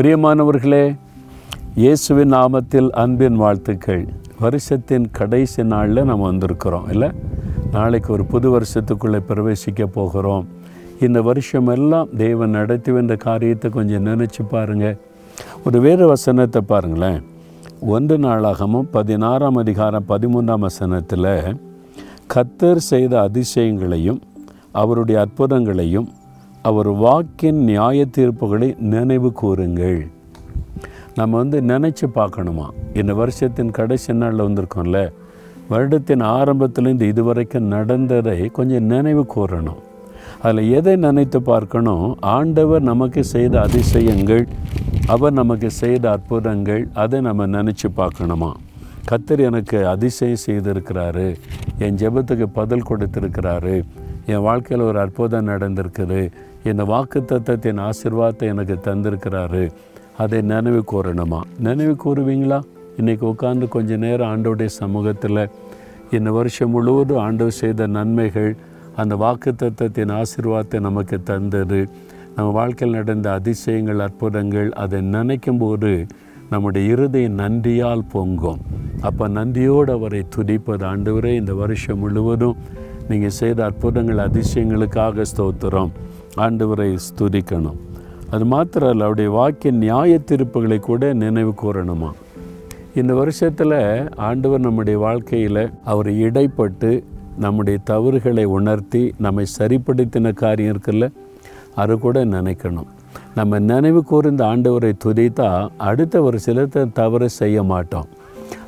பிரியமானவர்களே இயேசுவின் நாமத்தில் அன்பின் வாழ்த்துக்கள். வருஷத்தின் கடைசி நாளில் நம்ம வந்திருக்கிறோம் இல்லை? நாளைக்கு ஒரு புது வருஷத்துக்குள்ளே பிரவேசிக்க போகிறோம். இந்த வருஷமெல்லாம் தெய்வம் தேவன் நடத்தி வந்த காரியத்தை கொஞ்சம் நினச்சி பாருங்கள் ஒரு வேறு வசனத்தை பாருங்களேன். ஒன்று நாளாகமும் பதினாறாம் அதிகாரம் பதிமூன்றாம் வசனத்தில் கத்தர் செய்த அதிசயங்களையும் அவருடைய அற்புதங்களையும் அவர் வாக்கின் நியாய தீர்ப்புகளை நினைவு கூறுங்கள். நம்ம வந்து நினச்சி பார்க்கணுமா? இந்த வருஷத்தின் கடைசி நாளில் வந்திருக்கோம்ல. வருடத்தின் ஆரம்பத்துலேருந்து இதுவரைக்கும் நடந்ததை கொஞ்சம் நினைவு கூறணும். அதில் எதை நினைத்து பார்க்கணும்? ஆண்டவர் நமக்கு செய்த அதிசயங்கள் அவர் நமக்கு செய்த அற்புதங்கள் அதை நம்ம நினச்சி பார்க்கணுமா? கத்தர் எனக்கு அதிசயம் செய்திருக்கிறாரு. என் ஜெபத்துக்கு பதில் கொடுத்துருக்கிறாரு. என் வாழ்க்கையில் ஒரு அற்புதம் நடந்திருக்குது. இந்த வாக்கு தத்தத்தின் ஆசிர்வாதத்தை எனக்கு தந்திருக்கிறாரு. அதை நினைவு கூறணுமா? நினைவு கூறுவீங்களா? இன்றைக்கி உட்காந்து கொஞ்ச நேரம் ஆண்டோடைய சமூகத்தில் இந்த வருஷம் முழுவதும் ஆண்டவர் செய்த நன்மைகள் அந்த வாக்கு தத்தத்தின் ஆசிர்வாதத்தை நமக்கு தந்தது. நம்ம வாழ்க்கையில் நடந்த அதிசயங்கள் அற்புதங்கள் அதை நினைக்கும் போது நம்முடைய இருதயம் நன்றியால் பொங்கும். அப்போ நன்றியோடு அவரை துதிப்பது ஆண்டவரே இந்த வருஷம் முழுவதும் நீங்கள் செய்த அற்புதங்கள் அதிசயங்களுக்காக ஸ்தோத்திரம். ஆண்டவரை ஸ்துதிக்கணும். அது மாத்திரம் இல்லை அவருடைய வாக்கிய நியாய தீர்ப்புகளை கூட நினைவு கூறணுமா? இந்த வருஷத்தில் ஆண்டவர் நம்முடைய வாழ்க்கையில் அவர் இடைப்பட்டு நம்முடைய தவறுகளை உணர்த்தி நம்மை சரிப்படுத்தின காரியம் இருக்குல்ல? அது கூட நினைக்கணும். நம்ம நினைவு கூர்ந்த ஆண்டவரை துதித்தா அடுத்த ஒரு வருஷத்தில் தவறு செய்ய மாட்டோம்.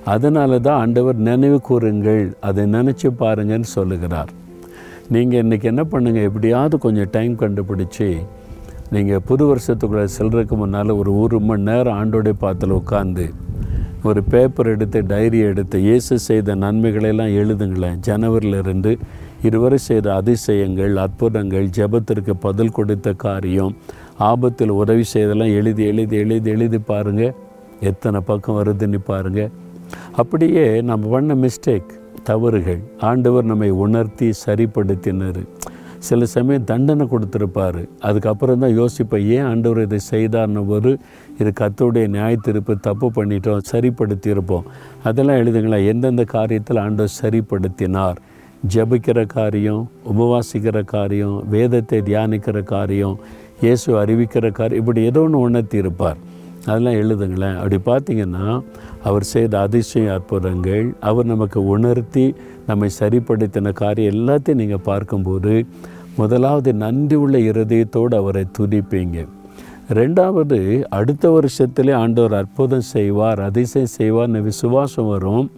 அதனால தான் ஆண்டவர் நினைவு கூறுங்கள் அதை நினச்சி பாருங்கன்னு சொல்லுகிறார். நீங்கள் இன்றைக்கி என்ன பண்ணுங்கள் எப்படியாவது கொஞ்சம் டைம் கண்டுபிடிச்சி நீங்கள் புது வருஷத்துக்குள்ளே செல்றதுக்கு முன்னால் ஒரு ஒரு மணி நேரம் ஆண்டோடைய பாத்தில் உட்காந்து ஒரு பேப்பர் எடுத்து டைரி எடுத்து இயேசு செய்த நன்மைகளெல்லாம் எழுதுங்களேன். ஜனவரியிலிருந்து இருவரை செய்த அதிசயங்கள் அற்புதங்கள் ஜெபத்திற்கு பதில் கொடுத்த காரியம் ஆபத்தில் உதவி செய்தெல்லாம் எழுதி எழுதி எழுதி எழுதி பாருங்கள் எத்தனை பக்கம் வருதுன்னு பாருங்கள் அப்படியே நம்ம பண்ண மிஸ்டேக் தவறுகள். ஆண்டவர் நம்மை உணர்த்தி சரிப்படுத்தினார். சில சமயம் தண்டனை கொடுத்துருப்பார். அதுக்கப்புறம் தான் யோசிப்பேன் ஏன் ஆண்டவர் இதை செய்தார்னு ஒரு இது கத்தோடைய நியாயத்திருப்பு தப்பு பண்ணிட்டோம் சரிப்படுத்தியிருப்போம். அதெல்லாம் எழுதுங்களா? எந்தெந்த காரியத்தில் ஆண்டவர் சரிப்படுத்தினார்? ஜபிக்கிற காரியம் உபவாசிக்கிற காரியம் வேதத்தை தியானிக்கிற காரியம் இயேசு அறிவிக்கிற காரியம் இப்படி ஏதோ ஒன்று உணர்த்தி இருப்பார் அதெல்லாம் எழுதுங்களேன். அப்படி பார்த்தீங்கன்னா அவர் செய்த அதிசய அற்புதங்கள் அவர் நமக்கு உணர்த்தி நம்மை சரிப்படுத்தின காரியம் எல்லாத்தையும் நீங்கள் பார்க்கும்போது முதலாவது நன்றி உள்ள இருதயத்தோடு அவரை துதிப்பீங்க. ரெண்டாவது அடுத்த வருஷத்திலே ஆண்டவர் அற்புதம் செய்வார் அதிசயம் செய்வார்னு விசுவாசம் வரும்.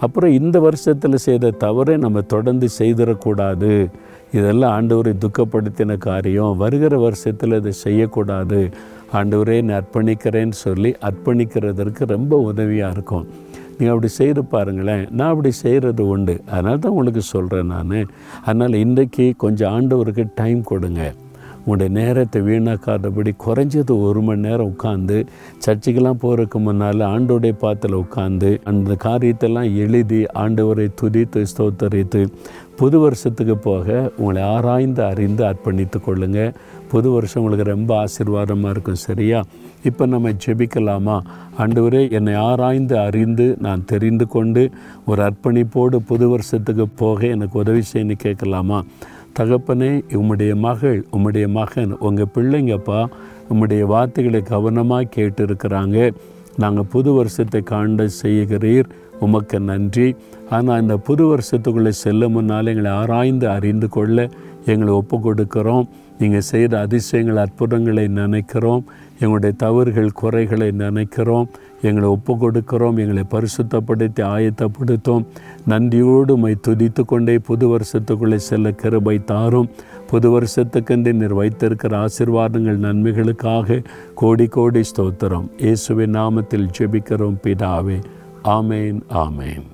அப்புறம் இந்த வருஷத்தில் செய்த தவறை நம்ம தொடர்ந்து செய்திடக்கூடாது. இதெல்லாம் ஆண்டவரை துக்கப்படுத்தின காரியம். வருகிற வருஷத்தில் இதை செய்யக்கூடாது. ஆண்டவரே நான் அர்ப்பணிக்கிறேன்னு சொல்லி அர்ப்பணிக்கிறதற்கு ரொம்ப உதவியாக இருக்கும். நீங்கள் அப்படி செய்து பாருங்களேன். நான் அப்படி செய்கிறது உண்டு. அதனால தான் உங்களுக்கு சொல்கிறேன் நான். அதனால் இன்றைக்கி கொஞ்சம் ஆண்டவருக்கு டைம் கொடுங்க. உங்களுடைய நேரத்தை வீணாக்காதபடி குறைஞ்சது ஒரு மணி நேரம் உட்காந்து சர்ச்சுக்கெல்லாம் போகிறதுக்கு முன்னால் ஆண்டோடைய பாத்தில் உட்காந்து அந்த காரியத்தெல்லாம் எழுதி ஆண்டவரை துதித்து ஸ்தோத்தரித்து புது வருஷத்துக்கு போக உங்களை ஆராய்ந்து அறிந்து அர்ப்பணித்து கொள்ளுங்கள் புது வருஷம் உங்களுக்கு ரொம்ப ஆசீர்வாதமாக இருக்கும் சரியா? இப்போ நம்ம ஜெபிக்கலாமா? ஆண்டவரே என்னை ஆராய்ந்து அறிந்து நான் தெரிந்து கொண்டு ஒரு அர்ப்பணிப்போடு புது வருஷத்துக்கு போக எனக்கு உதவி செய்யணும்னு கேட்கலாமா? தகப்பனே உம்முடைய மகள் உம்முடைய மகன் உங்கள் பிள்ளைங்கப்பா உம்முடைய வார்த்தைகளை கவனமாக கேட்டு இருக்கிறாங்க நாங்கள் புது வருஷத்தை காண்ட செய்கிறீர். உமக்கு நன்றி. ஆனால் இந்த புது வருஷத்துக்குள்ளே செல்ல முன்னால் எங்களை ஆராய்ந்து அறிந்து கொள்ள எங்களை ஒப்பு கொடுக்கிறோம் நீங்கள் செய்கிற அதிசயங்கள் அற்புதங்களை நினைக்கிறோம். எங்களுடைய தவறுகள் குறைகளை நினைக்கிறோம். எங்களை ஒப்பு கொடுக்கிறோம் எங்களை பரிசுத்தப்படுத்தி ஆயத்தப்படுத்தும். நன்றியோடு மை துதித்து கொண்டே புது வருஷத்துக்குள்ளே செல்ல கிருபை தாரும். புது வருஷத்துக்கென்று நீர் வைத்திருக்கிற ஆசிர்வாதங்கள் நன்மைகளுக்காக கோடி கோடி ஸ்தோத்திரம். இயேசுவின் நாமத்தில் ஜெபிக்கிறோம் பிதாவே. ஆமேன் ஆமேன்.